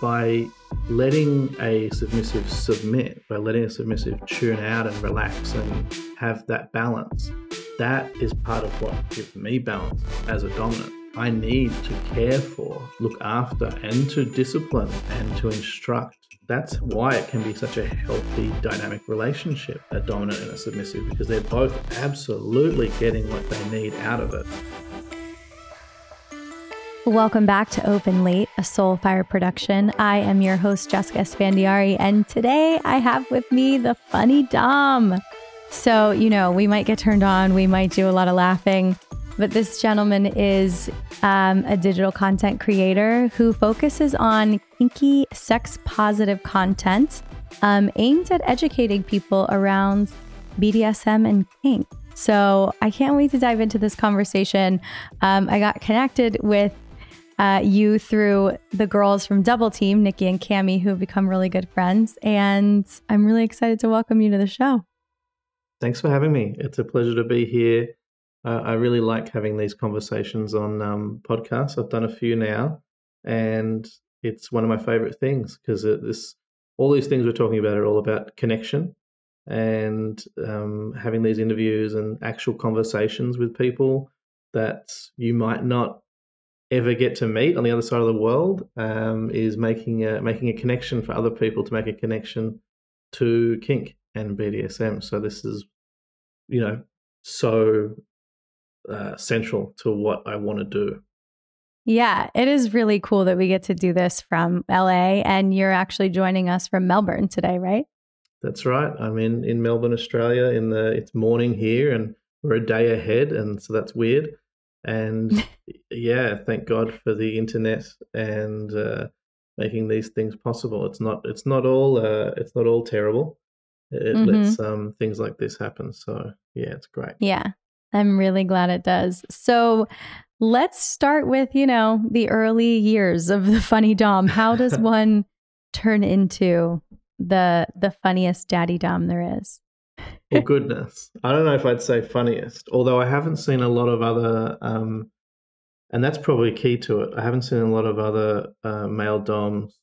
By letting a submissive submit, by letting a submissive tune out and relax and have that balance, that is part of what gives me balance as a dominant. I need to care for, look after, and to discipline and to instruct. That's why it can be such a healthy, dynamic relationship, a dominant and a submissive, because they're both absolutely getting what they need out of it. Welcome back to Open Late, a Soulfire production. I am your host, Jessica Esfandiary, and today I have with me the funny Dom. So, you know, we might get turned on, we might do a lot of laughing, but this gentleman is um, a digital content creator who focuses on kinky, sex positive content um, aimed at educating people around BDSM and kink. So I can't wait to dive into this conversation. Um, I got connected with uh, you through the girls from Double Team, Nikki and Cami, who have become really good friends. And I'm really excited to welcome you to the show. Thanks for having me. It's a pleasure to be here. Uh, I really like having these conversations on um, podcasts. I've done a few now, and it's one of my favorite things because this all these things we're talking about are all about connection and um, having these interviews and actual conversations with people that you might not ever get to meet on the other side of the world um, is making a, making a connection for other people to make a connection to kink and BDSM. So this is, you know, so uh, central to what I want to do. Yeah, it is really cool that we get to do this from LA, and you're actually joining us from Melbourne today, right? That's right. I'm in in Melbourne, Australia. In the it's morning here, and we're a day ahead, and so that's weird. And yeah, thank God for the internet and uh, making these things possible. It's not it's not all uh, it's not all terrible. It mm-hmm. lets um, things like this happen. So yeah, it's great. Yeah, I'm really glad it does. So let's start with you know the early years of the funny dom. How does one turn into the the funniest daddy dom there is? Well, goodness. I don't know if I'd say funniest, although I haven't seen a lot of other, um, and that's probably key to it. I haven't seen a lot of other uh, male doms,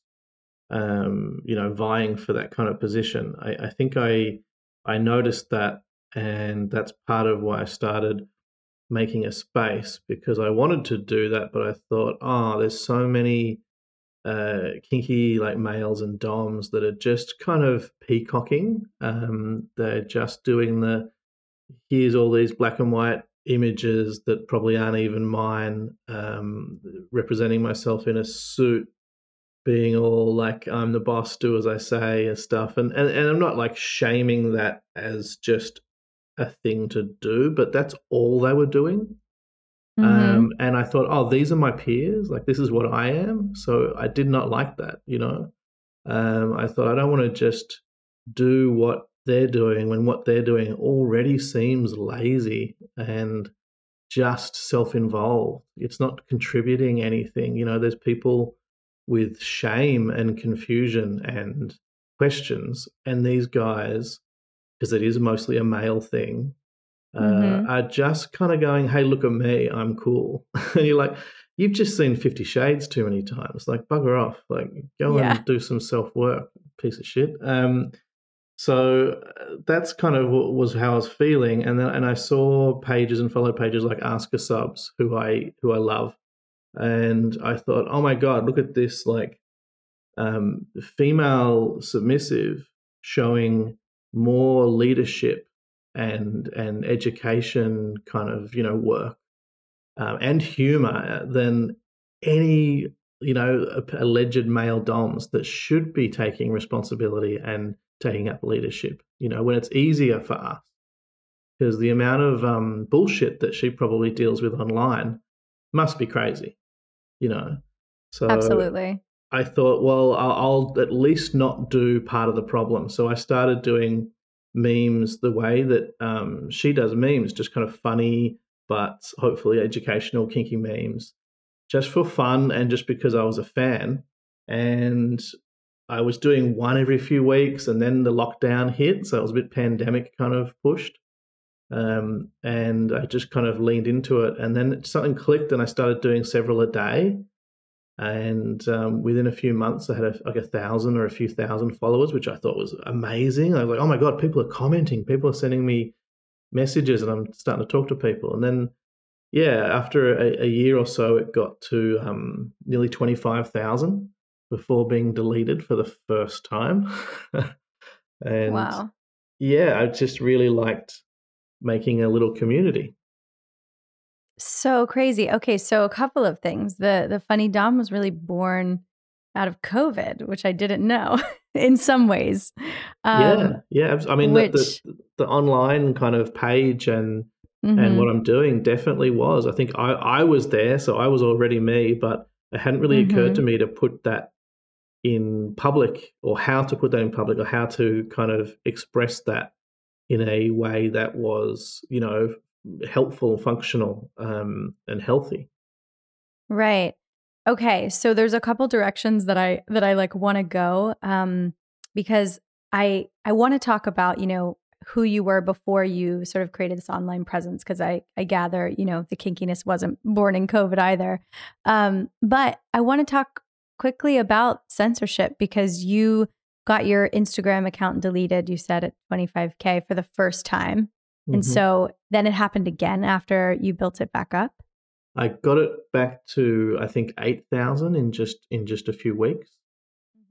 um, you know, vying for that kind of position. I, I think I I noticed that, and that's part of why I started making a space because I wanted to do that, but I thought, oh, there's so many uh, kinky like males and doms that are just kind of peacocking. Um, they're just doing the here's all these black and white images that probably aren't even mine, um, representing myself in a suit, being all like I'm the boss, do as I say, and stuff. And and, and I'm not like shaming that as just a thing to do, but that's all they were doing. Mm-hmm. Um, and I thought, oh, these are my peers. Like, this is what I am. So I did not like that, you know. Um, I thought, I don't want to just do what they're doing when what they're doing already seems lazy and just self involved. It's not contributing anything. You know, there's people with shame and confusion and questions. And these guys, because it is mostly a male thing, uh, mm-hmm. are just kind of going, "Hey, look at me, I'm cool." and you're like, "You've just seen Fifty Shades too many times. Like, bugger off. Like, go yeah. and do some self work, piece of shit." Um, so uh, that's kind of what was how I was feeling, and then and I saw pages and follow pages like Ask a Subs, who I who I love, and I thought, "Oh my god, look at this!" Like, um, female submissive showing more leadership and and education kind of you know work um, and humor than any you know alleged male doms that should be taking responsibility and taking up leadership you know when it's easier for us because the amount of um, bullshit that she probably deals with online must be crazy you know So Absolutely. I thought, well, I'll, I'll at least not do part of the problem. So I started doing memes the way that um, she does memes, just kind of funny, but hopefully educational, kinky memes, just for fun and just because I was a fan. And I was doing one every few weeks, and then the lockdown hit, so it was a bit pandemic kind of pushed. Um, and I just kind of leaned into it, and then something clicked, and I started doing several a day. And um, within a few months, I had a, like a thousand or a few thousand followers, which I thought was amazing. I was like, "Oh my god, people are commenting, people are sending me messages, and I'm starting to talk to people." And then, yeah, after a, a year or so, it got to um, nearly twenty five thousand before being deleted for the first time. and wow. yeah, I just really liked making a little community. So crazy. Okay, so a couple of things. The the funny Dom was really born out of COVID, which I didn't know in some ways. Um, yeah, yeah. I mean, which, the, the, the online kind of page and mm-hmm. and what I'm doing definitely was. I think I I was there, so I was already me, but it hadn't really mm-hmm. occurred to me to put that in public or how to put that in public or how to kind of express that in a way that was you know helpful functional um, and healthy. Right. Okay so there's a couple directions that i that i like want to go um because i i want to talk about you know who you were before you sort of created this online presence because i i gather you know the kinkiness wasn't born in covid either. Um but i want to talk quickly about censorship because you got your Instagram account deleted, you said at 25K for the first time. Mm-hmm. And so then it happened again after you built it back up. I got it back to I think 8,000 in just in just a few weeks.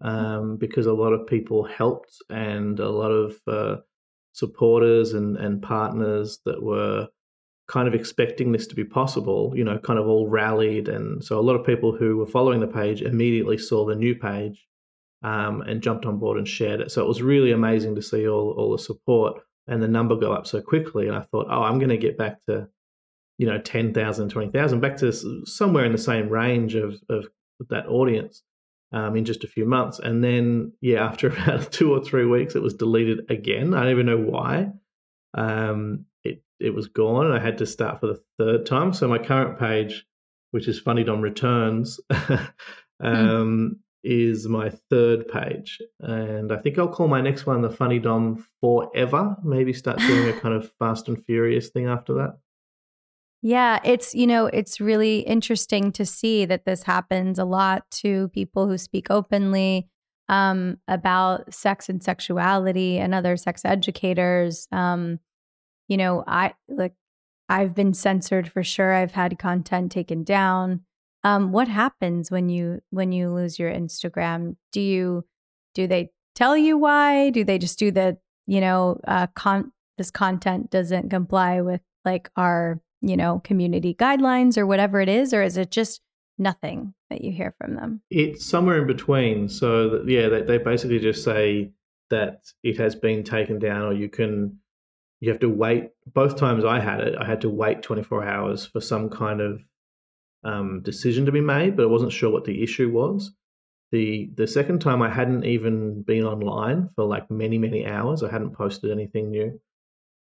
Mm-hmm. Um, because a lot of people helped and a lot of uh, supporters and, and partners that were kind of expecting this to be possible, you know, kind of all rallied. And so a lot of people who were following the page immediately saw the new page um, and jumped on board and shared it. So it was really amazing to see all, all the support and the number go up so quickly. And I thought, oh, I'm going to get back to, you know, 10,000, 20,000, back to somewhere in the same range of, of that audience um, in just a few months. And then, yeah, after about two or three weeks, it was deleted again. I don't even know why. Um, it was gone. I had to start for the third time. So my current page, which is Funny Dom Returns, hmm. um, mm. Is my third page, and I think I'll call my next one the Funny Dom Forever. Maybe start doing a kind of Fast and Furious thing after that. Yeah, it's you know it's really interesting to see that this happens a lot to people who speak openly um, about sex and sexuality and other sex educators. Um, you know, I like I've been censored for sure. I've had content taken down. Um, what happens when you when you lose your Instagram? Do you do they tell you why? Do they just do the you know uh, con this content doesn't comply with like our you know community guidelines or whatever it is, or is it just nothing that you hear from them? It's somewhere in between. So that, yeah, they, they basically just say that it has been taken down, or you can you have to wait. Both times I had it, I had to wait 24 hours for some kind of um, decision to be made, but I wasn't sure what the issue was. The the second time I hadn't even been online for like many many hours. I hadn't posted anything new,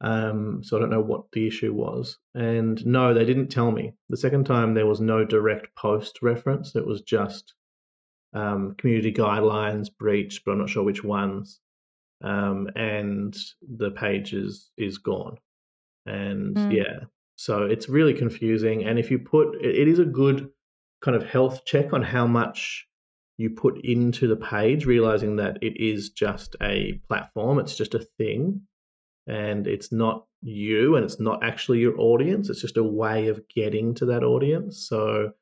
um, so I don't know what the issue was. And no, they didn't tell me. The second time there was no direct post reference. It was just um, community guidelines breached, but I'm not sure which ones um, and the page is is gone. And mm. yeah, so it's really confusing. And if you put, it is a good kind of health check on how much you put into the page, realizing that it is just a platform, it's just a thing, and it's not you, and it's not actually your audience. It's just a way of getting to that audience. So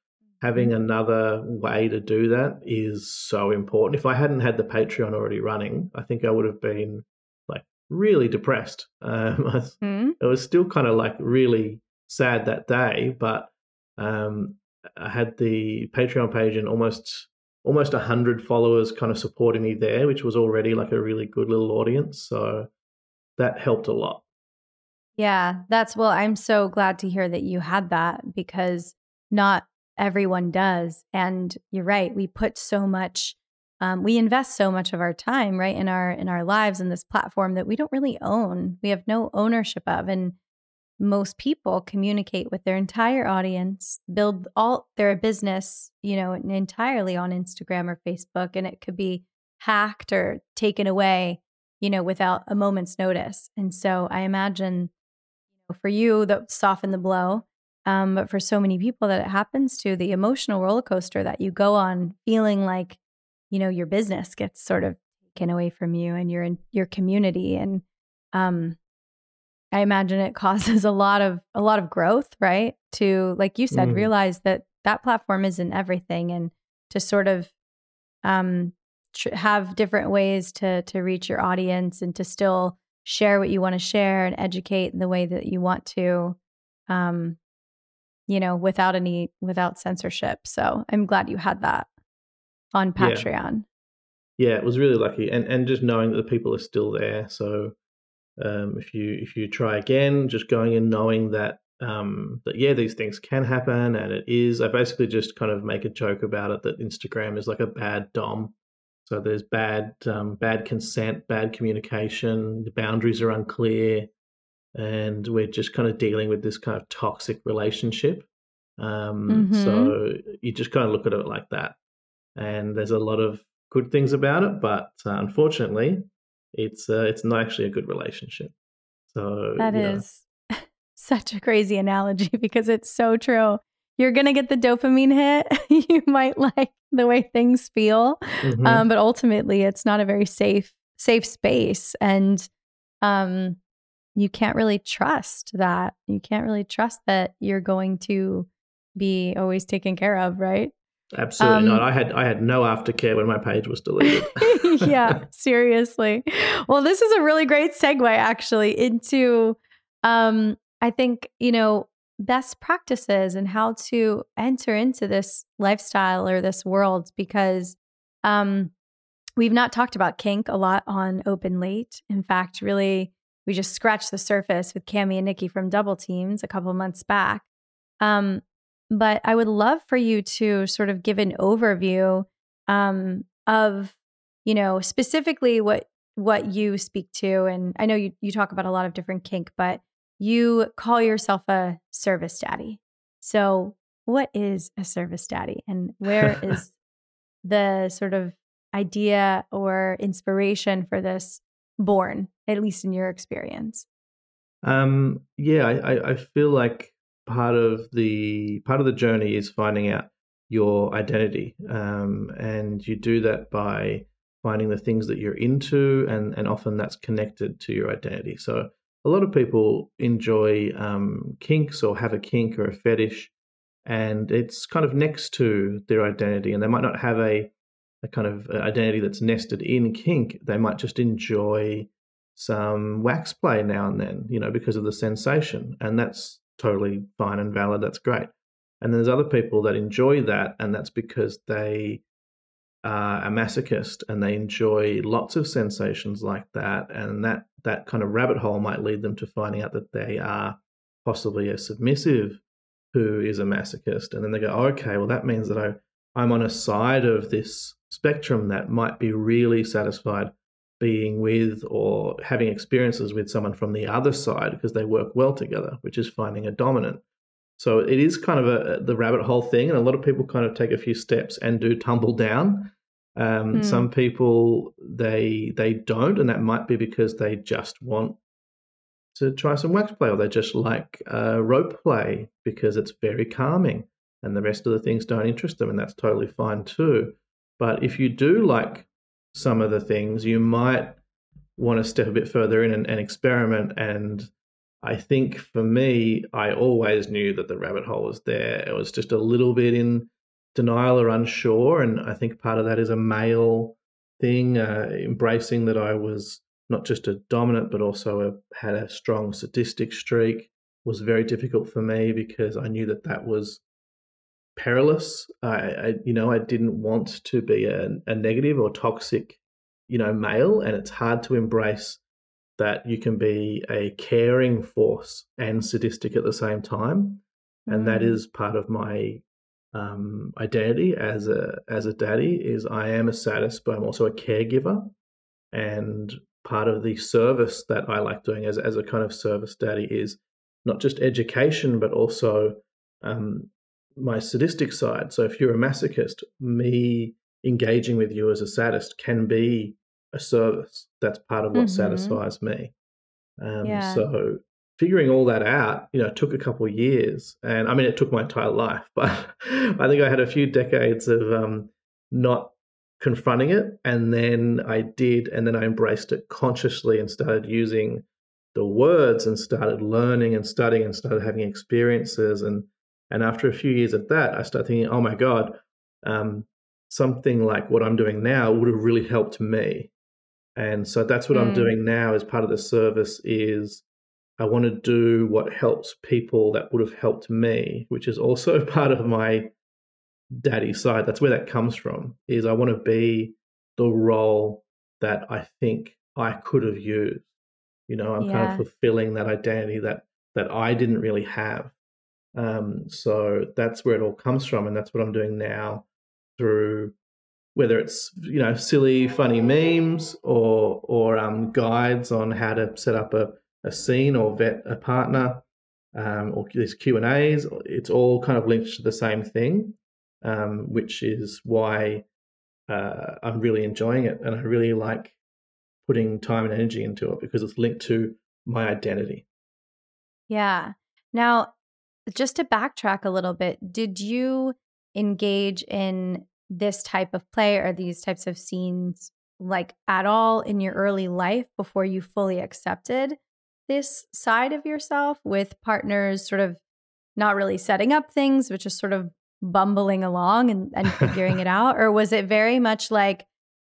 having mm-hmm. another way to do that is so important. If I hadn't had the Patreon already running, I think I would have been like really depressed. Um, I, mm. It was still kind of like really sad that day, but um, I had the Patreon page and almost almost hundred followers kind of supporting me there, which was already like a really good little audience. So that helped a lot. Yeah, that's well. I'm so glad to hear that you had that because not everyone does. And you're right, we put so much um, we invest so much of our time right in our in our lives in this platform that we don't really own we have no ownership of and most people communicate with their entire audience build all their business you know entirely on instagram or facebook and it could be hacked or taken away you know without a moment's notice. And so i imagine for you that soften the blow um, but for so many people that it happens to the emotional roller coaster that you go on feeling like you know your business gets sort of taken away from you and your your community and um i imagine it causes a lot of a lot of growth right to like you said mm. realize that that platform isn't everything and to sort of um tr- have different ways to to reach your audience and to still share what you want to share and educate in the way that you want to um you know without any without censorship so i'm glad you had that on Patreon. Yeah. yeah, it was really lucky, and and just knowing that the people are still there. So um, if you if you try again, just going and knowing that um, that yeah, these things can happen, and it is. I basically just kind of make a joke about it that Instagram is like a bad dom. So there's bad um, bad consent, bad communication. The boundaries are unclear, and we're just kind of dealing with this kind of toxic relationship. Um, mm-hmm. So you just kind of look at it like that and there's a lot of good things about it, but uh, unfortunately, it's uh, it's not actually a good relationship. So that is such a crazy analogy because it's so true. You're gonna get the dopamine hit. you might like the way things feel, mm-hmm. um, but ultimately, it's not a very safe safe space, and um, you can't really trust that. You can't really trust that you're going to be always taken care of, right? Absolutely um, not. I had I had no aftercare when my page was deleted. yeah, seriously. Well, this is a really great segue actually into um I think, you know, best practices and how to enter into this lifestyle or this world because um we've not talked about kink a lot on Open Late. In fact, really we just scratched the surface with Cami and Nikki from Double Teams a couple months back. Um, but I would love for you to sort of give an overview um, of, you know, specifically what what you speak to. And I know you you talk about a lot of different kink, but you call yourself a service daddy. So, what is a service daddy, and where is the sort of idea or inspiration for this born, at least in your experience? Um, yeah, I, I feel like part of the part of the journey is finding out your identity, um, and you do that by finding the things that you're into, and and often that's connected to your identity. So a lot of people enjoy um, kinks or have a kink or a fetish, and it's kind of next to their identity, and they might not have a a kind of uh, identity that's nested in kink. They might just enjoy some wax play now and then, you know, because of the sensation, and that's totally fine and valid. That's great. And there's other people that enjoy that, and that's because they are a masochist and they enjoy lots of sensations like that. And that that kind of rabbit hole might lead them to finding out that they are possibly a submissive who is a masochist. And then they go, oh, okay, well that means that I I'm on a side of this spectrum that might be really satisfied being with or having experiences with someone from the other side because they work well together, which is finding a dominant. So it is kind of a the rabbit hole thing, and a lot of people kind of take a few steps and do tumble down. Um, mm. Some people they they don't, and that might be because they just want to try some wax play, or they just like uh, rope play because it's very calming, and the rest of the things don't interest them, and that's totally fine too. But if you do like some of the things, you might want to step a bit further in and, and experiment. And I think for me, I always knew that the rabbit hole was there. It was just a little bit in denial or unsure. And I think part of that is a male thing, uh, embracing that I was not just a dominant, but also a, had a strong sadistic streak was very difficult for me because I knew that that was perilous. I, I, you know, I didn't want to be a, a negative or toxic, you know, male, and it's hard to embrace that you can be a caring force and sadistic at the same time, and that mm. is part of my um, identity as a as a daddy is I am a sadist, but I'm also a caregiver, and part of the service that I like doing as as a kind of service daddy is not just education, but also um, my sadistic side. So if you're a masochist, me engaging with you as a sadist can be a service. That's part of what mm-hmm. satisfies me. Um, yeah. So figuring all that out, you know, took a couple of years, and I mean, it took my entire life, but I think I had a few decades of um, not confronting it, and then I did, and then I embraced it consciously and started using the words and started learning and studying and started having experiences and and after a few years of that, I started thinking, oh my god, um, something like what I'm doing now would have really helped me. And so that's what mm. I'm doing now as part of the service is I want to do what helps people that would have helped me, which is also part of my daddy side. That's where that comes from. Is I want to be the role that I think I could have used. You know, I'm yeah. kind of fulfilling that identity that that I didn't really have. Um, so that's where it all comes from, and that's what I'm doing now through whether it's you know silly, funny memes or or um, guides on how to set up a a scene or vet a partner, um, or these Q and A's. It's all kind of linked to the same thing, um, which is why uh, I'm really enjoying it, and I really like putting time and energy into it because it's linked to my identity. Yeah. Now, just to backtrack a little bit, did you engage in this type of play or these types of scenes like at all in your early life before you fully accepted this side of yourself with partners sort of not really setting up things, but just sort of bumbling along and, and figuring it out? Or was it very much like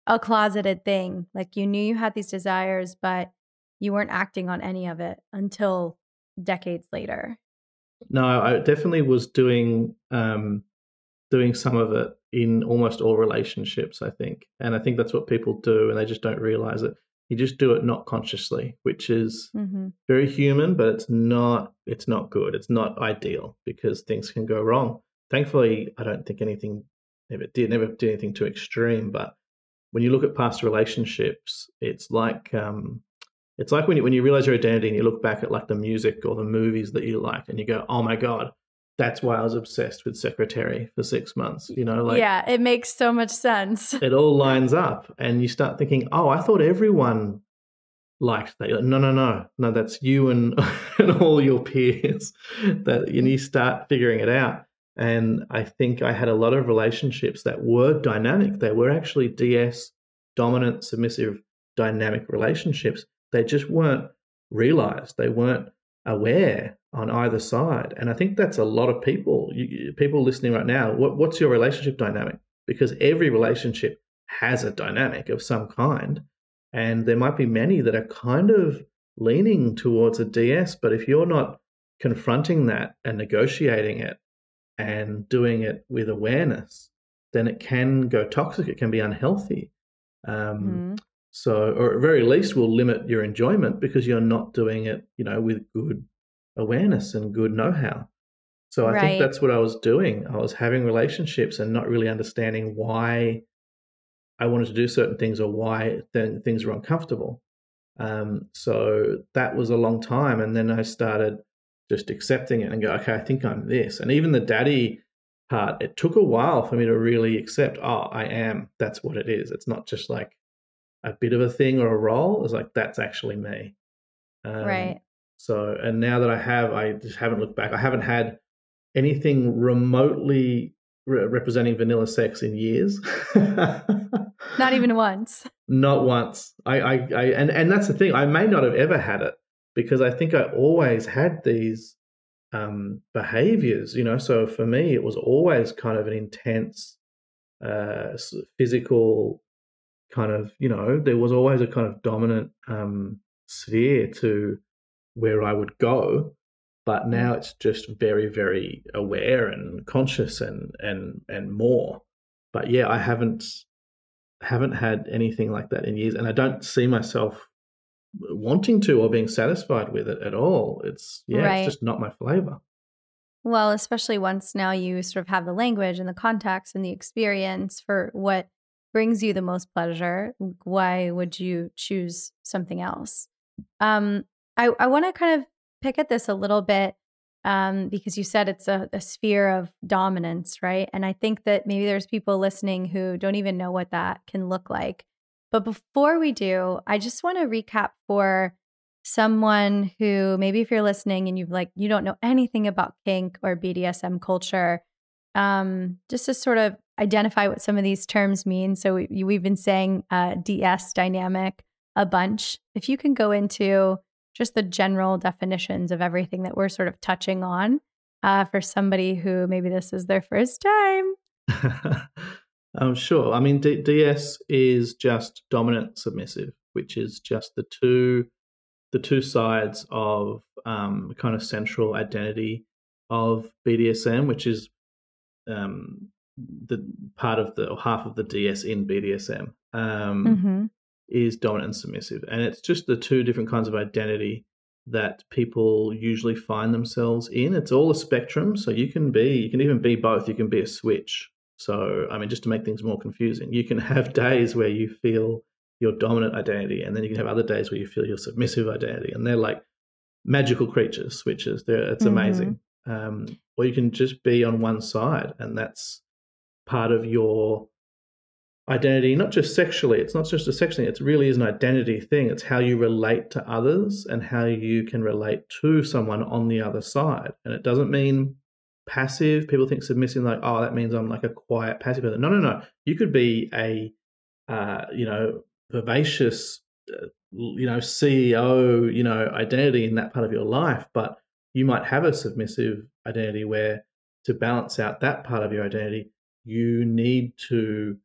a closeted thing? Like you knew you had these desires, but you weren't acting on any of it until decades later? No, I definitely was doing um, doing some of it in almost all relationships. I think, and I think that's what people do, and they just don't realize it you just do it not consciously which is mm-hmm. very human but it's not it's not good it's not ideal because things can go wrong thankfully i don't think anything never did never did anything too extreme but when you look at past relationships it's like um it's like when you when you realize your identity and you look back at like the music or the movies that you like and you go oh my god that's why I was obsessed with Secretary for six months. You know, like yeah, it makes so much sense. It all lines up, and you start thinking, oh, I thought everyone liked that. Like, no, no, no, no. That's you and and all your peers. That and you start figuring it out. And I think I had a lot of relationships that were dynamic. They were actually DS dominant, submissive, dynamic relationships. They just weren't realized. They weren't aware on either side. And I think that's a lot of people. You, people listening right now, what, what's your relationship dynamic? Because every relationship has a dynamic of some kind. And there might be many that are kind of leaning towards a DS, but if you're not confronting that and negotiating it and doing it with awareness, then it can go toxic. It can be unhealthy. Um, mm. So, or at very least, will limit your enjoyment because you're not doing it, you know, with good awareness and good know-how. So I right. think that's what I was doing. I was having relationships and not really understanding why I wanted to do certain things or why then things were uncomfortable. Um, so that was a long time, and then I started just accepting it and go, okay, I think I'm this. And even the daddy part, it took a while for me to really accept, oh, I am. That's what it is. It's not just like a bit of a thing or a role is like that's actually me. Um, right. So, and now that I have, I just haven't looked back. I haven't had anything remotely re- representing vanilla sex in years. not even once. Not once. I, I, I, and and that's the thing. I may not have ever had it because I think I always had these um, behaviors. You know, so for me, it was always kind of an intense, uh, physical kind of, you know, there was always a kind of dominant um, sphere to where I would go. But mm. now it's just very, very aware and conscious and and and more. But yeah, I haven't haven't had anything like that in years, and I don't see myself wanting to or being satisfied with it at all. It's yeah, right. it's just not my flavor. Well, especially once now you sort of have the language and the context and the experience for what brings you the most pleasure, why would you choose something else? Um, I, I want to kind of pick at this a little bit um, because you said it's a, a sphere of dominance, right? And I think that maybe there's people listening who don't even know what that can look like. But before we do, I just want to recap for someone who maybe if you're listening and you've like you don't know anything about kink or BDSM culture, um, just to sort of identify what some of these terms mean. So we, we've been saying uh, DS dynamic a bunch. If you can go into just the general definitions of everything that we're sort of touching on uh, for somebody who maybe this is their first time. um, sure. I mean, D- DS is just dominant submissive, which is just the two the two sides of um, kind of central identity of BDSM, which is um, the part of the or half of the DS in BDSM. Um, mm-hmm is dominant and submissive. And it's just the two different kinds of identity that people usually find themselves in. It's all a spectrum. So you can be, you can even be both. You can be a switch. So, I mean, just to make things more confusing, you can have days where you feel your dominant identity, and then you can have other days where you feel your submissive identity. And they're like magical creatures, switches. They're, it's mm-hmm. amazing. Um, or you can just be on one side, and that's part of your identity, not just sexually. It's not just a sex thing. It really is an identity thing. It's how you relate to others and how you can relate to someone on the other side. And it doesn't mean passive. People think submissive like, oh, that means I'm like a quiet passive. Person. No, no, no. You could be a, uh, you know, vivacious, uh, you know, CEO, you know, identity in that part of your life, but you might have a submissive identity where to balance out that part of your identity, you need to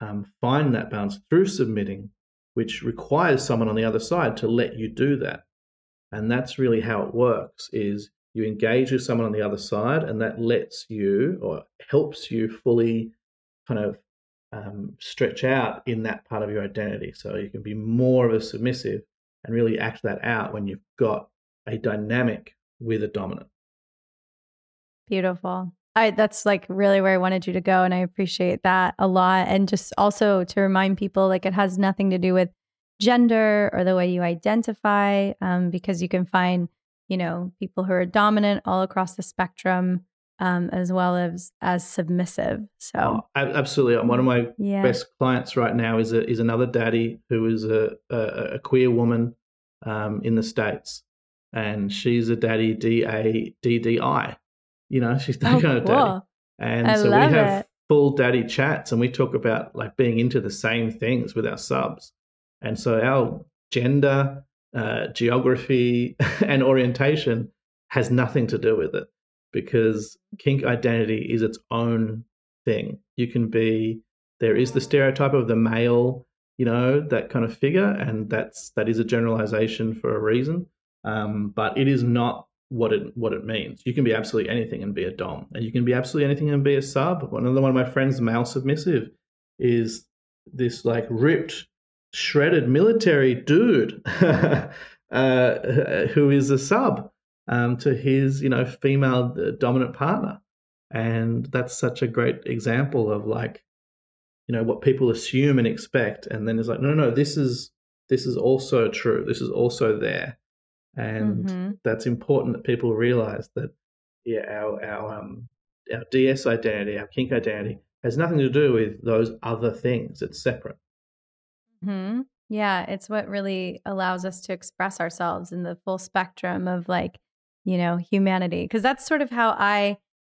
um, find that balance through submitting, which requires someone on the other side to let you do that. And that's really how it works is you engage with someone on the other side and that lets you or helps you fully kind of um, stretch out in that part of your identity. So you can be more of a submissive and really act that out when you've got a dynamic with a dominant. Beautiful. I, that's like really where I wanted you to go. And I appreciate that a lot. And just also to remind people, like it has nothing to do with gender or the way you identify, um, because you can find, you know, people who are dominant all across the spectrum, um, as well as as submissive. So oh, absolutely, one of my yeah. best clients right now is a, is another daddy who is a a, a queer woman um, in the states, and she's a daddy D A D D I you know, she's that oh, kind of cool. daddy. And I so we have it. full daddy chats and we talk about like being into the same things with our subs. And so our gender, uh, geography, and orientation has nothing to do with it because kink identity is its own thing. You can be, there is the stereotype of the male, you know, that kind of figure, and that's that is a generalization for a reason. Um, but it is not what it what it means. You can be absolutely anything and be a dom, and you can be absolutely anything and be a sub. Another one of my friends, male submissive, is this like ripped, shredded military dude uh, who is a sub um, to his you know female uh, dominant partner, and that's such a great example of like you know what people assume and expect, and then it's like no, no, this is this is also true. This is also there and mm-hmm. that's important that people realize that yeah our our um our ds identity our kink identity has nothing to do with those other things. It's separate. Hmm yeah it's what really allows us to express ourselves in the full spectrum of like you know humanity. Because that's sort of how i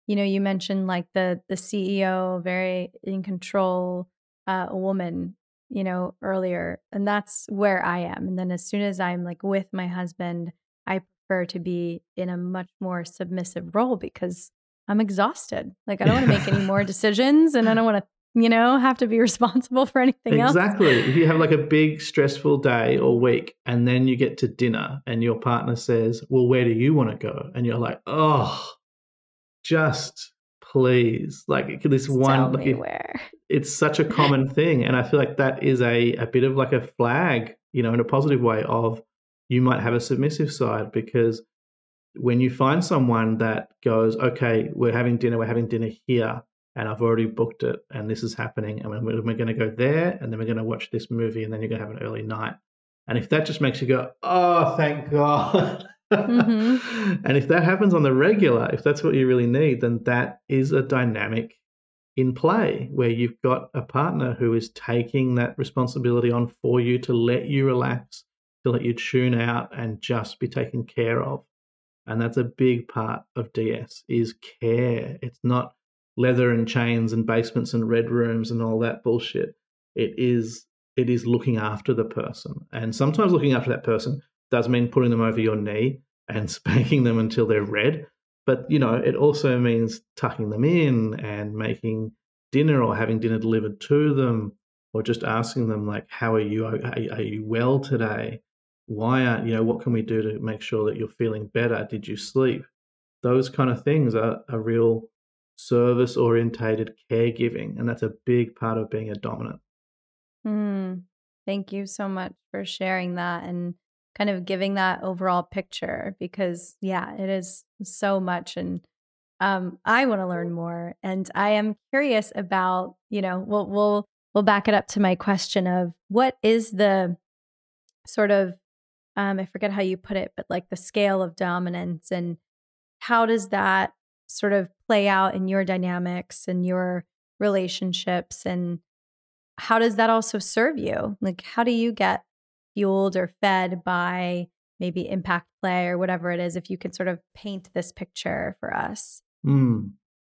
you know you mentioned like the the ceo very in control uh, woman you know, earlier. And that's where I am. And then as soon as I'm like with my husband, I prefer to be in a much more submissive role because I'm exhausted. Like I don't want to make any more decisions and I don't want to, you know, have to be responsible for anything exactly. else. Exactly. If you have like a big stressful day or week and then you get to dinner and your partner says, Well, where do you want to go? And you're like, Oh, just please. Like this Tell one like, where it's such a common thing and i feel like that is a, a bit of like a flag you know in a positive way of you might have a submissive side because when you find someone that goes, okay, we're having dinner, we're having dinner here, and I've already booked it, and this is happening, and we're, we're going to go there, and then we're going to watch this movie, and then you're going to have an early night. And if that just makes you go, oh, thank God. Mm-hmm. and if that happens on the regular, if that's what you really need, then that is a dynamic in play where you've got a partner who is taking that responsibility on for you to let you relax, to let you tune out and just be taken care of. And that's a big part of DS is care. It's not leather and chains and basements and red rooms and all that bullshit. It is it is looking after the person. And sometimes looking after that person does mean putting them over your knee and spanking them until they're red. But you know, it also means tucking them in and making dinner or having dinner delivered to them or just asking them like how are you? Are, you well today? Why aren't you know what can we do to make sure that you're feeling better? Did you sleep? Those kind of things are a real service orientated caregiving and that's a big part of being a dominant. Mm, thank you so much for sharing that and kind of giving that overall picture because yeah it is so much and um, i want to learn more and i am curious about you know we'll we'll we'll back it up to my question of what is the sort of um, i forget how you put it but like the scale of dominance and how does that sort of play out in your dynamics and your relationships and how does that also serve you? Like how do you get fueled or fed by maybe impact play or whatever it is if you could sort of paint this picture for us mm.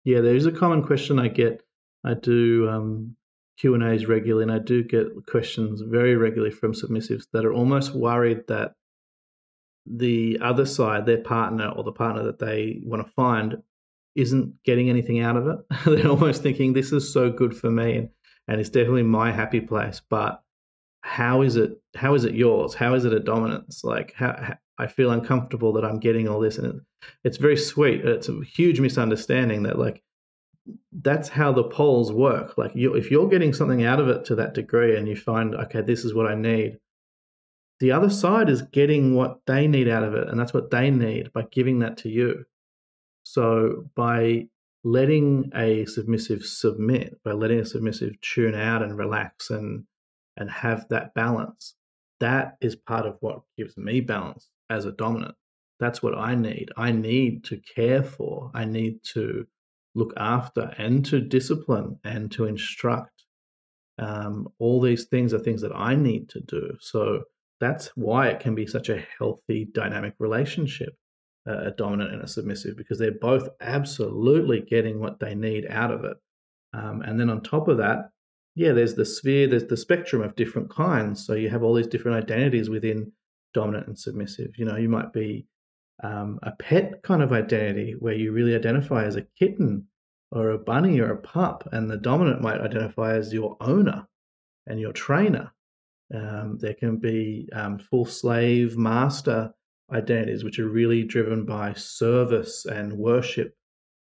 yeah there's a common question i get i do um, q and a's regularly and i do get questions very regularly from submissives that are almost worried that the other side their partner or the partner that they want to find isn't getting anything out of it. They're almost thinking this is so good for me and, and it's definitely my happy place. But how is it? How is it yours? How is it a dominance? Like how, how I feel uncomfortable that I'm getting all this, and it, it's very sweet. It's a huge misunderstanding that like that's how the poles work. Like you, if you're getting something out of it to that degree, and you find okay, this is what I need. The other side is getting what they need out of it, and that's what they need by giving that to you. So by letting a submissive submit, by letting a submissive tune out and relax and and have that balance, that is part of what gives me balance as a dominant. That's what I need. I need to care for. I need to look after and to discipline and to instruct. Um, all these things are things that I need to do. So that's why it can be such a healthy, dynamic relationship a dominant and a submissive because they're both absolutely getting what they need out of it. Um, and then on top of that, yeah, there's the sphere, there's the spectrum of different kinds. So you have all these different identities within dominant and submissive. You know, you might be um, a pet kind of identity where you really identify as a kitten or a bunny or a pup, and the dominant might identify as your owner and your trainer. Um, there can be um, full slave master identities, which are really driven by service and worship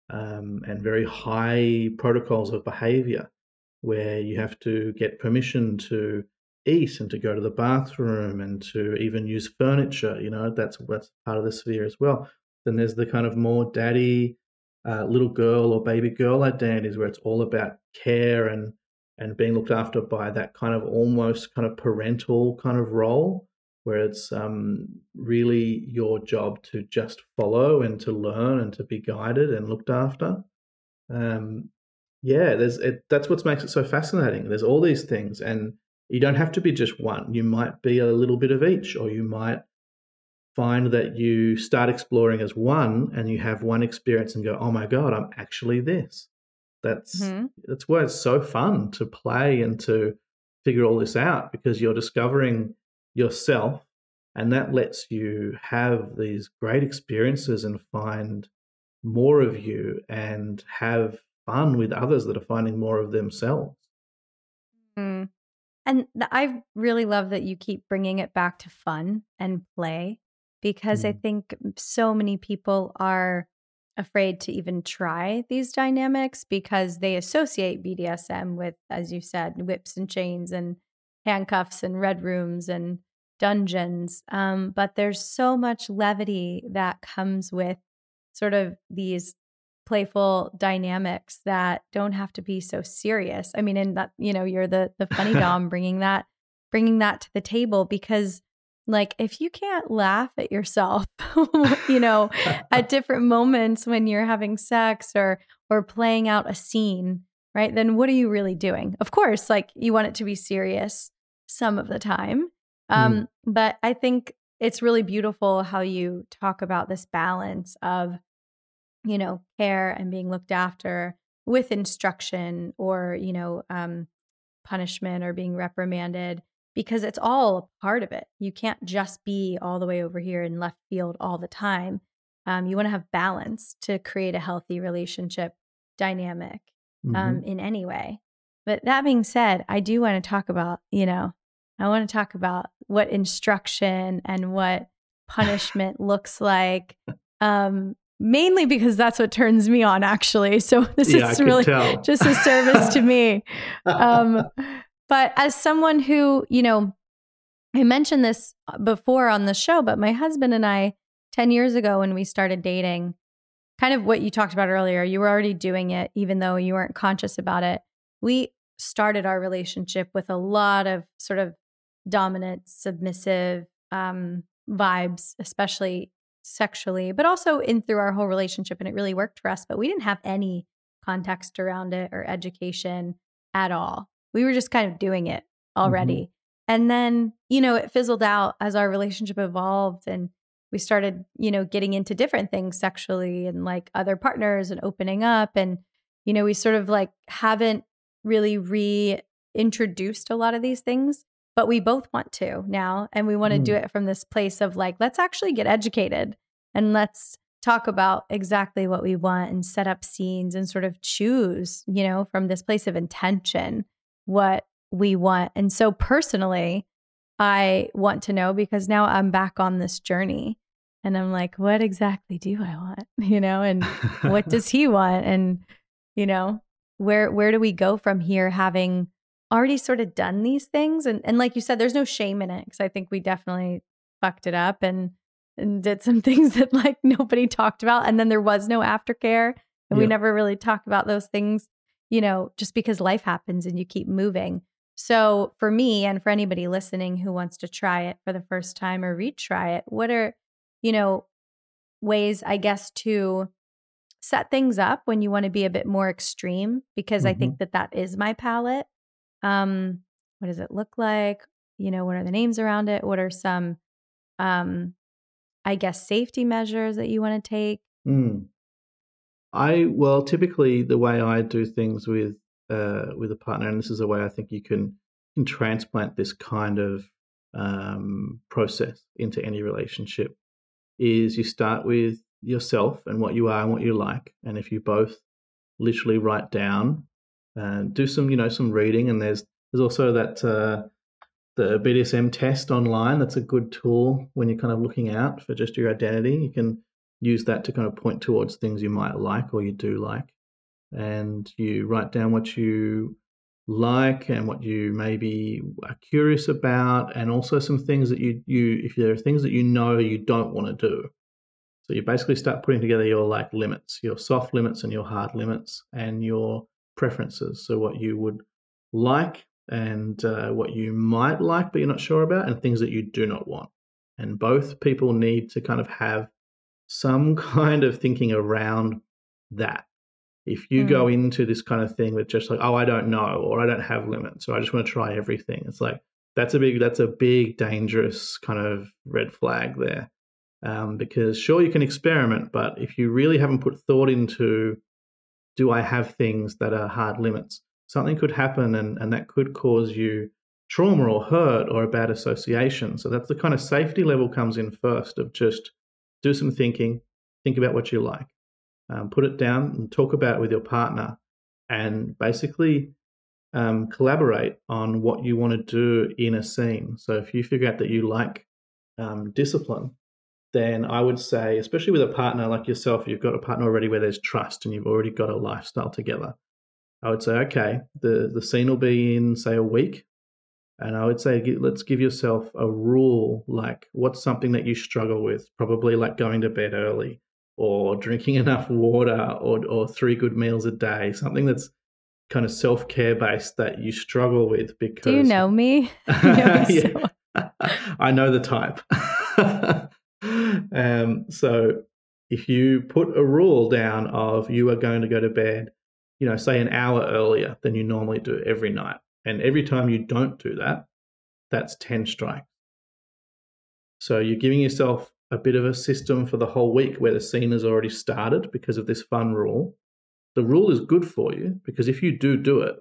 um, and very high protocols of behavior, where you have to get permission to eat and to go to the bathroom and to even use furniture. You know, that's that's part of the sphere as well. Then there's the kind of more daddy, uh, little girl or baby girl identities, where it's all about care and and being looked after by that kind of almost kind of parental kind of role where it's um, really your job to just follow and to learn and to be guided and looked after. Um, yeah, there's it, that's what makes it so fascinating. There's all these things, and you don't have to be just one. You might be a little bit of each, or you might find that you start exploring as one, and you have one experience and go, "Oh my god, I'm actually this." That's mm-hmm. that's why it's so fun to play and to figure all this out because you're discovering yourself and that lets you have these great experiences and find more of you and have fun with others that are finding more of themselves. Mm. And I really love that you keep bringing it back to fun and play because mm. I think so many people are afraid to even try these dynamics because they associate BDSM with, as you said, whips and chains and handcuffs and red rooms and dungeons. Um, but there's so much levity that comes with sort of these playful dynamics that don't have to be so serious. I mean, and that you know, you're the the funny dom bringing that bringing that to the table because like if you can't laugh at yourself you know at different moments when you're having sex or or playing out a scene right then what are you really doing of course like you want it to be serious some of the time um mm. but i think it's really beautiful how you talk about this balance of you know care and being looked after with instruction or you know um punishment or being reprimanded because it's all a part of it. You can't just be all the way over here in left field all the time. Um, you want to have balance to create a healthy relationship dynamic um, mm-hmm. in any way. But that being said, I do want to talk about, you know, I want to talk about what instruction and what punishment looks like. Um, mainly because that's what turns me on, actually. So this yeah, is really just a service to me. Um, but as someone who, you know, I mentioned this before on the show, but my husband and I, 10 years ago when we started dating, kind of what you talked about earlier, you were already doing it, even though you weren't conscious about it. We started our relationship with a lot of sort of dominant, submissive um, vibes, especially sexually, but also in through our whole relationship. And it really worked for us, but we didn't have any context around it or education at all. We were just kind of doing it already. Mm-hmm. And then, you know, it fizzled out as our relationship evolved and we started, you know, getting into different things sexually and like other partners and opening up. And, you know, we sort of like haven't really reintroduced a lot of these things, but we both want to now. And we want to mm. do it from this place of like, let's actually get educated and let's talk about exactly what we want and set up scenes and sort of choose, you know, from this place of intention what we want. And so personally, I want to know because now I'm back on this journey and I'm like, what exactly do I want? You know, and what does he want? And, you know, where where do we go from here having already sort of done these things? And and like you said, there's no shame in it because I think we definitely fucked it up and and did some things that like nobody talked about. And then there was no aftercare. And we never really talked about those things you know, just because life happens and you keep moving. So, for me and for anybody listening who wants to try it for the first time or retry it, what are, you know, ways, I guess, to set things up when you want to be a bit more extreme? Because mm-hmm. I think that that is my palate. Um, what does it look like? You know, what are the names around it? What are some, um, I guess, safety measures that you want to take? Mm. I well, typically the way I do things with uh, with a partner, and this is a way I think you can can transplant this kind of um, process into any relationship, is you start with yourself and what you are and what you like, and if you both literally write down and do some you know some reading, and there's there's also that. Uh, the BDSM test online. That's a good tool when you're kind of looking out for just your identity. You can use that to kind of point towards things you might like or you do like. And you write down what you like and what you maybe are curious about, and also some things that you, you if there are things that you know you don't want to do. So you basically start putting together your like limits, your soft limits and your hard limits, and your preferences. So what you would like and uh, what you might like but you're not sure about, and things that you do not want. And both people need to kind of have some kind of thinking around that. If you mm. go into this kind of thing with just like, oh, I don't know, or I don't have limits, or I just want to try everything, it's like that's a big that's a big dangerous kind of red flag there. Um, because sure you can experiment, but if you really haven't put thought into, do I have things that are hard limits? Something could happen, and and that could cause you trauma or hurt or a bad association. So that's the kind of safety level comes in first of just do some thinking, think about what you like, um, put it down and talk about it with your partner, and basically um, collaborate on what you want to do in a scene. So if you figure out that you like um, discipline, then I would say, especially with a partner like yourself, you've got a partner already where there's trust and you've already got a lifestyle together. I would say, okay, the, the scene will be in, say, a week. And I would say, let's give yourself a rule like what's something that you struggle with? Probably like going to bed early or drinking enough water or, or three good meals a day, something that's kind of self care based that you struggle with because. Do you know me? yeah. I know the type. Um, so if you put a rule down of you are going to go to bed, you know, say an hour earlier than you normally do every night, and every time you don't do that, that's 10 strikes. So you're giving yourself a bit of a system for the whole week where the scene has already started because of this fun rule. The rule is good for you because if you do do it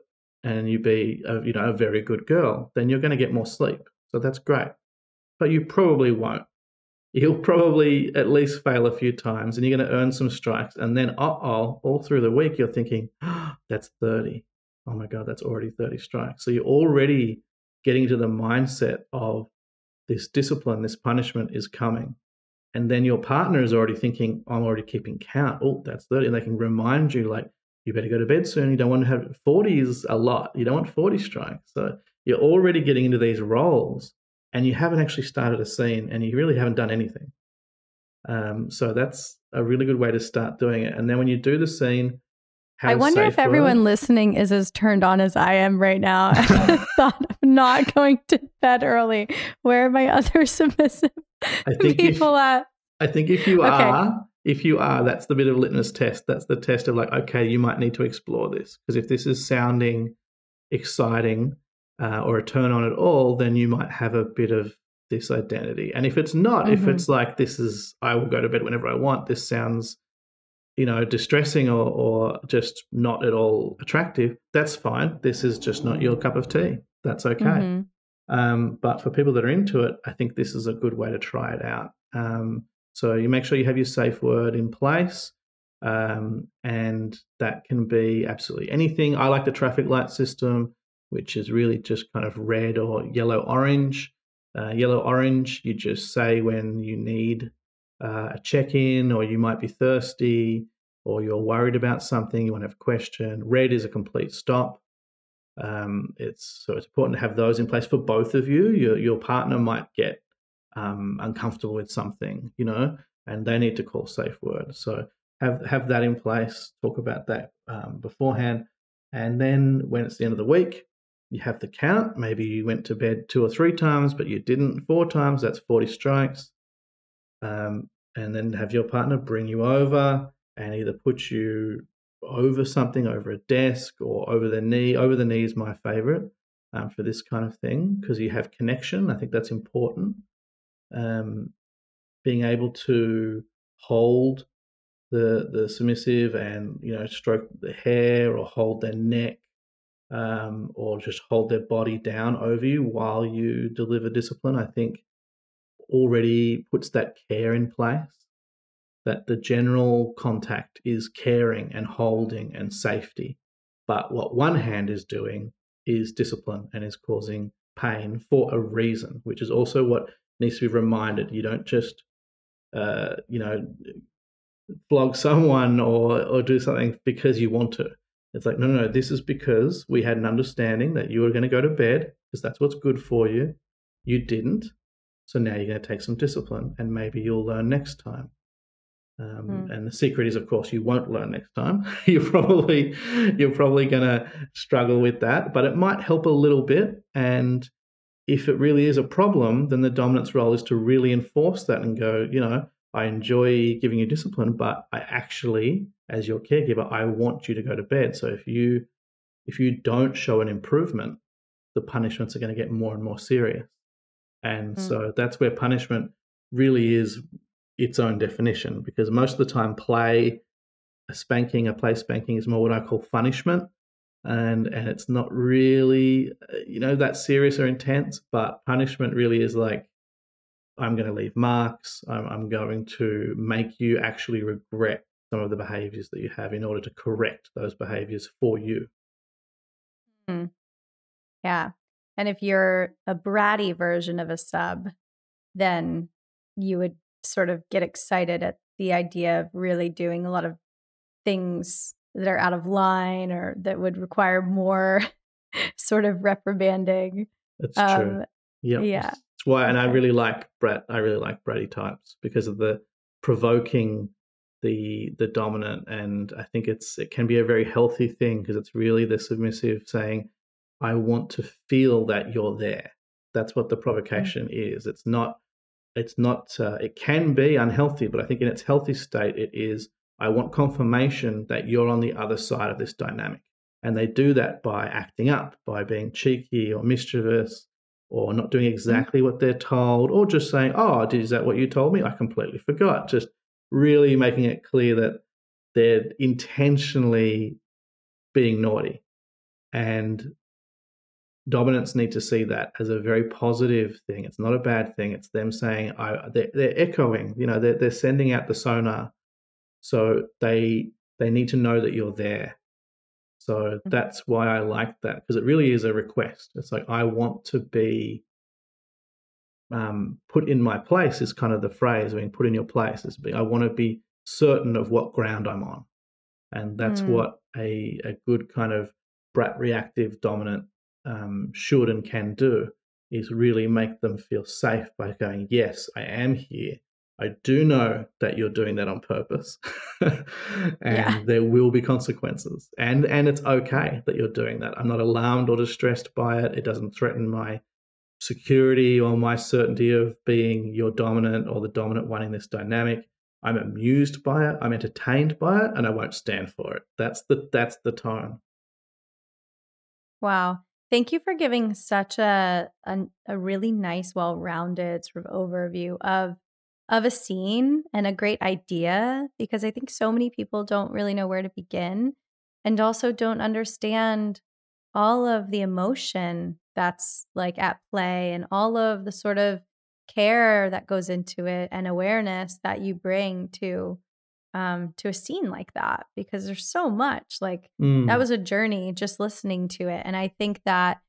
and you be a, you know a very good girl, then you're going to get more sleep. So that's great. But you probably won't. You'll probably at least fail a few times and you're going to earn some strikes. And then, uh oh, all through the week, you're thinking, oh, that's 30. Oh my God, that's already 30 strikes. So you're already getting to the mindset of this discipline, this punishment is coming. And then your partner is already thinking, I'm already keeping count. Oh, that's 30. And they can remind you, like, you better go to bed soon. You don't want to have 40 is a lot. You don't want 40 strikes. So you're already getting into these roles and you haven't actually started a scene and you really haven't done anything. Um, so that's a really good way to start doing it. And then when you do the scene, I wonder if everyone listening is as turned on as I am right now. I thought of not going to bed early. Where are my other submissive people if, at? I think if you okay. are, if you are, that's the bit of litmus test. That's the test of like, okay, you might need to explore this because if this is sounding exciting uh, or a turn on at all, then you might have a bit of this identity. And if it's not, mm-hmm. if it's like this is, I will go to bed whenever I want. This sounds you know, distressing or, or just not at all attractive, that's fine. This is just not your cup of tea. That's okay. Mm-hmm. Um, but for people that are into it, I think this is a good way to try it out. Um, so you make sure you have your safe word in place. Um, and that can be absolutely anything. I like the traffic light system, which is really just kind of red or yellow orange. Uh, yellow orange, you just say when you need uh, a check in, or you might be thirsty, or you're worried about something, you want to have a question. Red is a complete stop. Um, it's so it's important to have those in place for both of you. Your your partner might get um, uncomfortable with something, you know, and they need to call safe word. So have have that in place. Talk about that um, beforehand, and then when it's the end of the week, you have the count. Maybe you went to bed two or three times, but you didn't four times. That's forty strikes um, and then have your partner bring you over and either put you over something, over a desk or over the knee. Over the knee is my favorite um, for this kind of thing because you have connection. I think that's important. Um, being able to hold the the submissive and you know stroke the hair or hold their neck um, or just hold their body down over you while you deliver discipline. I think already puts that care in place, that the general contact is caring and holding and safety. But what one hand is doing is discipline and is causing pain for a reason, which is also what needs to be reminded. You don't just, uh, you know, flog someone or or do something because you want to. It's like, no, no, no, this is because we had an understanding that you were going to go to bed because that's what's good for you. You didn't. So now you're going to take some discipline and maybe you'll learn next time. Um, mm. And the secret is, of course, you won't learn next time. you're probably you're probably going to struggle with that, but it might help a little bit. And if it really is a problem, then the dominance role is to really enforce that and go, you know, I enjoy giving you discipline, but I actually, as your caregiver, I want you to go to bed. So if you if you don't show an improvement, the punishments are going to get more and more serious. And mm. so that's where punishment really is its own definition because most of the time play a spanking a play spanking is more what i call punishment and and it's not really uh, you know that serious or intense but punishment really is like i'm going to leave marks I'm, I'm going to make you actually regret some of the behaviors that you have in order to correct those behaviors for you mm. yeah and if you're a bratty version of a sub, then you would sort of get excited at the idea of really doing a lot of things that are out of line or that would require more sort of reprimanding. It's um, true. Yep. Yeah. Why, and I really like Brett. I really like Bratty types because of the provoking the the dominant, and I think it's it can be a very healthy thing because it's really the submissive saying, "I want to feel that you're there." That's what the mm. provocation mm-hmm. is. It's not. It's not. Uh, it can be unhealthy, but I think in its healthy state, it is. I want confirmation that you're on the other side of this dynamic. And they do that by acting up, by being cheeky or mischievous, or not doing mm-hmm. exactly what they're told, or just saying, "Oh, is that what you told me? I completely forgot." Just really making it clear that they're intentionally being naughty, and dominants need to see that as a very positive thing. It's not a bad thing. It's them saying, "I." They're, they're echoing. You know, they're they're sending out the sonar, so they they need to know that you're there so mm-hmm. that's why I like that because it really is a request. It's like I want to be um, put in my place is kind of the phrase. I mean, put in your place is I want to be certain of what ground I'm on, and that's mm. what a a good kind of brat reactive dominant um, should and can do is really make them feel safe by going, yes, I am here. I do know that you're doing that on purpose, and yeah. there will be consequences. And and it's okay that you're doing that. I'm not alarmed or distressed by it. It doesn't threaten my security or my certainty of being your dominant or the dominant one in this dynamic. I'm amused by it. I'm entertained by it, and I won't stand for it. That's the that's the tone. Wow. Thank you for giving such a, a, a really nice, well rounded sort of overview of of a scene and a great idea because I think so many people don't really know where to begin and also don't understand all of the emotion that's like at play and all of the sort of care that goes into it and awareness that you bring to um to a scene like that because there's so much like mm. that was a journey just listening to it and I think that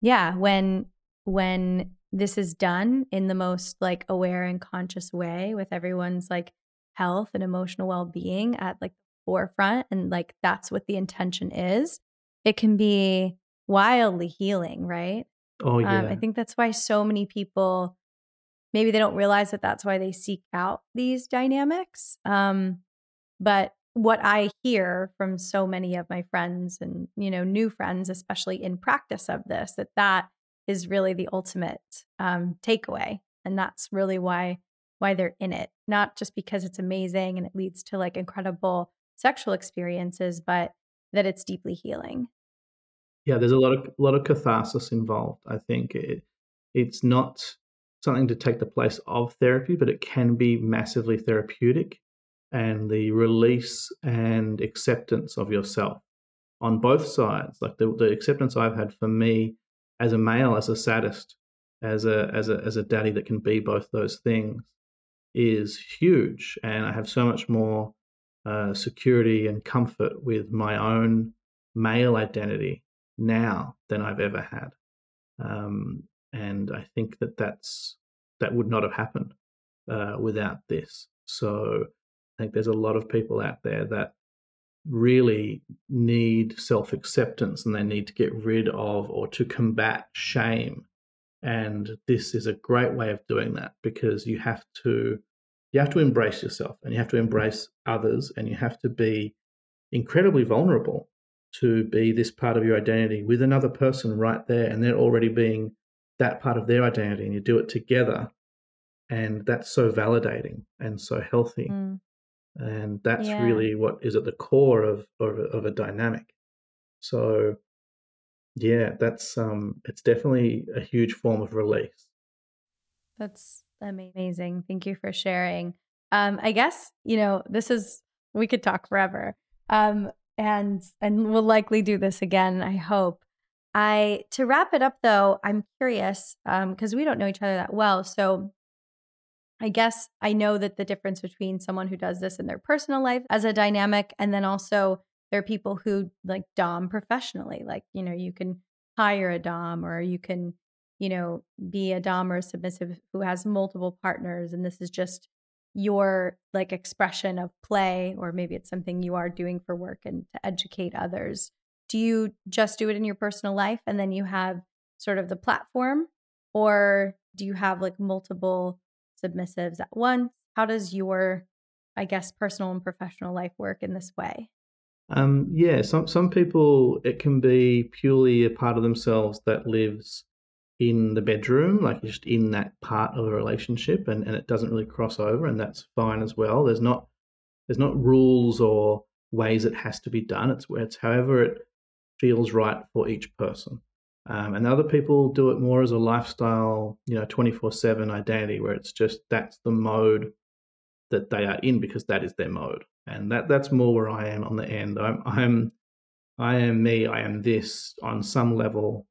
yeah when when this is done in the most like aware and conscious way with everyone's like health and emotional well-being at like forefront and like that's what the intention is it can be wildly healing right? Oh yeah um, i think that's why so many people maybe they don't realize that that's why they seek out these dynamics um but what i hear from so many of my friends and you know new friends especially in practice of this that that is really the ultimate um, takeaway, and that's really why why they're in it. Not just because it's amazing and it leads to like incredible sexual experiences, but that it's deeply healing. Yeah, there's a lot of a lot of catharsis involved. I think it, it's not something to take the place of therapy, but it can be massively therapeutic. And the release and acceptance of yourself on both sides, like the, the acceptance I've had for me as a male, as a sadist, as a as a as a daddy that can be both those things, is huge. And I have so much more uh, security and comfort with my own male identity now than I've ever had. Um, and I think that that's that would not have happened uh, without this. So I think there's a lot of people out there that really need self acceptance and they need to get rid of or to combat shame. And this is a great way of doing that because you have to you have to embrace yourself and you have to embrace others and you have to be incredibly vulnerable to be this part of your identity with another person right there and they're already being that part of their identity and you do it together and that's so validating and so healthy mm and that's yeah. really what is at the core of, of of a dynamic. So yeah that's um it's definitely a huge form of release. That's amazing. Thank you for sharing. Um i guess you know this is we could talk forever um and and we'll likely do this again i hope. I to wrap it up though i'm curious um because we don't know each other that well so I guess I know that the difference between someone who does this in their personal life as a dynamic, and then also there are people who like Dom professionally. Like, you know, you can hire a Dom or you can, you know, be a Dom or a submissive who has multiple partners. And this is just your like expression of play, or maybe it's something you are doing for work and to educate others. Do you just do it in your personal life and then you have sort of the platform, or do you have like multiple submissives at once? How does your, I guess, personal and professional life work in this way? Um, yeah, some some people it can be purely a part of themselves that lives in the bedroom, like just in that part of a relationship, and, and it doesn't really cross over, and that's fine as well. There's not there's not rules or ways it has to be done. It's it's however it feels right for each person. Um, and other people do it more as a lifestyle, you know, 24 7 identity where it's just that's the mode that they are in because that is their mode. And that that's more where I am on the end. I'm, I'm, I am me, I am this on some level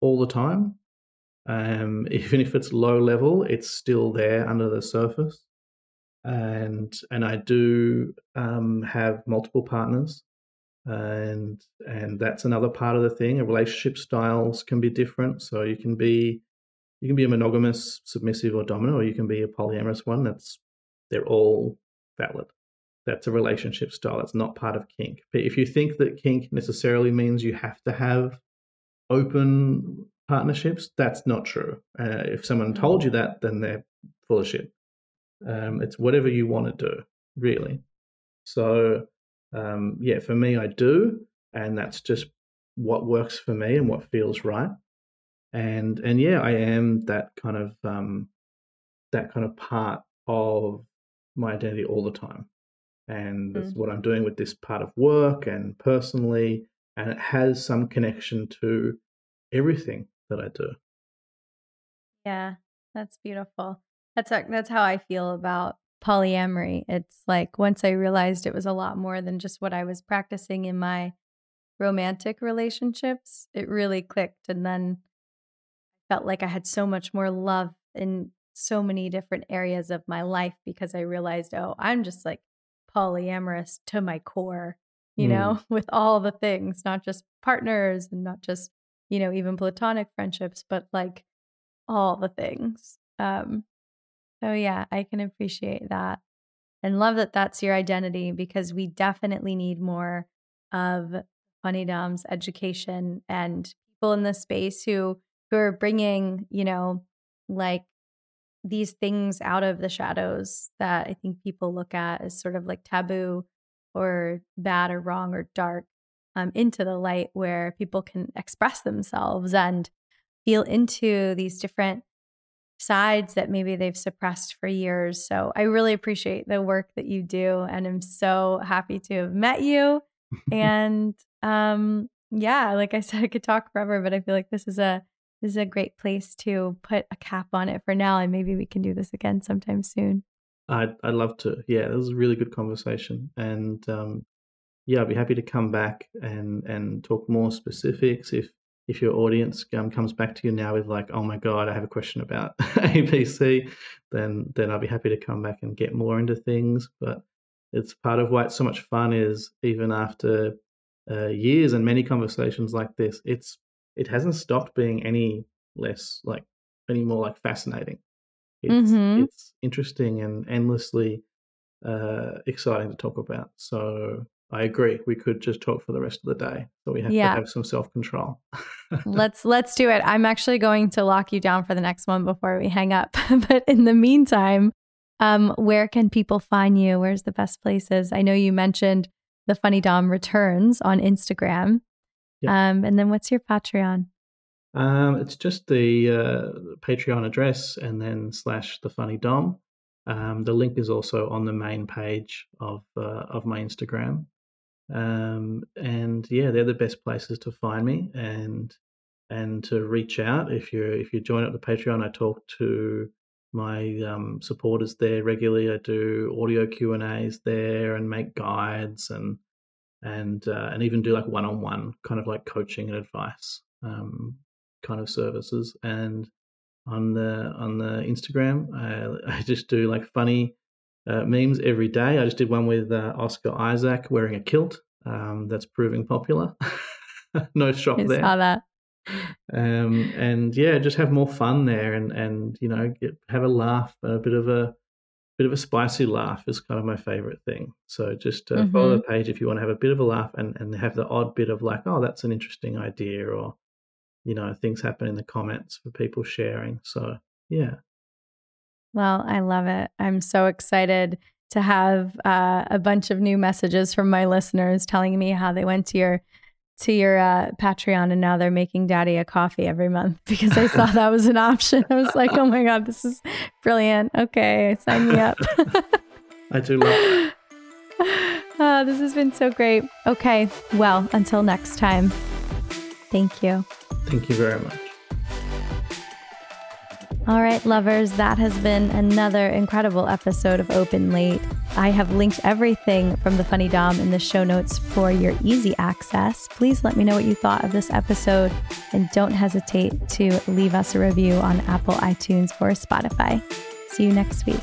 all the time. Um, even if it's low level, it's still there under the surface. And and I do um, have multiple partners and and that's another part of the thing. Relationship styles can be different, so you can be you can be a monogamous, submissive, or dominant, or you can be a polyamorous one. That's they're all valid. That's a relationship style. It's not part of kink. But if you think that kink necessarily means you have to have open partnerships, that's not true. Uh, if someone mm. told you that, then they're full of shit. Um, it's whatever you want to do, really. So um, yeah, for me, I do, and that's just what works for me and what feels right. And and yeah, I am that kind of um, that kind of part of my identity all the time, and that's mm. what I'm doing with this part of work and personally, and it has some connection to everything that I do. Yeah, that's beautiful. That's that's how I feel about polyamory. It's like once I realized it was a lot more than just what I was practicing in my romantic relationships, it really clicked. And then I felt like I had so much more love in so many different areas of my life because I realized, oh, I'm just like polyamorous to my core, you mm. know, with all the things, not just partners and not just, you know, even platonic friendships, but like all the things. Um, so, yeah, I can appreciate that and love that that's your identity because we definitely need more of funny doms education and people in the space who who are bringing you know like these things out of the shadows that i think people look at as sort of like taboo or bad or wrong or dark um, into the light where people can express themselves and feel into these different sides that maybe they've suppressed for years. So I really appreciate the work that you do and I'm so happy to have met you. and um yeah, like I said I could talk forever, but I feel like this is a this is a great place to put a cap on it for now and maybe we can do this again sometime soon. I'd I'd love to. Yeah, this was a really good conversation and um yeah, I'd be happy to come back and and talk more specifics if if your audience um, comes back to you now with like, oh my god, I have a question about ABC, then then I'll be happy to come back and get more into things. But it's part of why it's so much fun is even after uh, years and many conversations like this, it's it hasn't stopped being any less like any more like fascinating. It's mm-hmm. it's interesting and endlessly uh, exciting to talk about. So I agree. We could just talk for the rest of the day. So we have yeah. to have some self control. let's let's do it. I'm actually going to lock you down for the next one before we hang up. but in the meantime, um, where can people find you? Where's the best places? I know you mentioned the Funny Dom returns on Instagram. Yep. Um, and then what's your Patreon? Um, it's just the uh, Patreon address and then slash the Funny Dom. Um, the link is also on the main page of uh, of my Instagram. Um, and yeah, they're the best places to find me and and to reach out. If you if you join up the Patreon, I talk to my um, supporters there regularly. I do audio Q and A's there and make guides and and uh, and even do like one on one kind of like coaching and advice um, kind of services. And on the on the Instagram, I, I just do like funny uh, memes every day. I just did one with uh, Oscar Isaac wearing a kilt. Um, that's proving popular. no shock I there. Saw that. Um, and yeah, just have more fun there, and and you know, get, have a laugh, a bit of a bit of a spicy laugh is kind of my favorite thing. So just uh, mm-hmm. follow the page if you want to have a bit of a laugh and and have the odd bit of like, oh, that's an interesting idea, or you know things happen in the comments for people sharing. So yeah. Well, I love it. I'm so excited to have uh, a bunch of new messages from my listeners telling me how they went to your to your uh, Patreon and now they're making daddy a coffee every month because I saw that was an option. I was like, oh my God, this is brilliant. Okay, sign me up. I do love it. Oh, this has been so great. Okay, well, until next time, thank you. Thank you very much. All right, lovers, that has been another incredible episode of Open Late. I have linked everything from the Funny Dom in the show notes for your easy access. Please let me know what you thought of this episode and don't hesitate to leave us a review on Apple iTunes or Spotify. See you next week.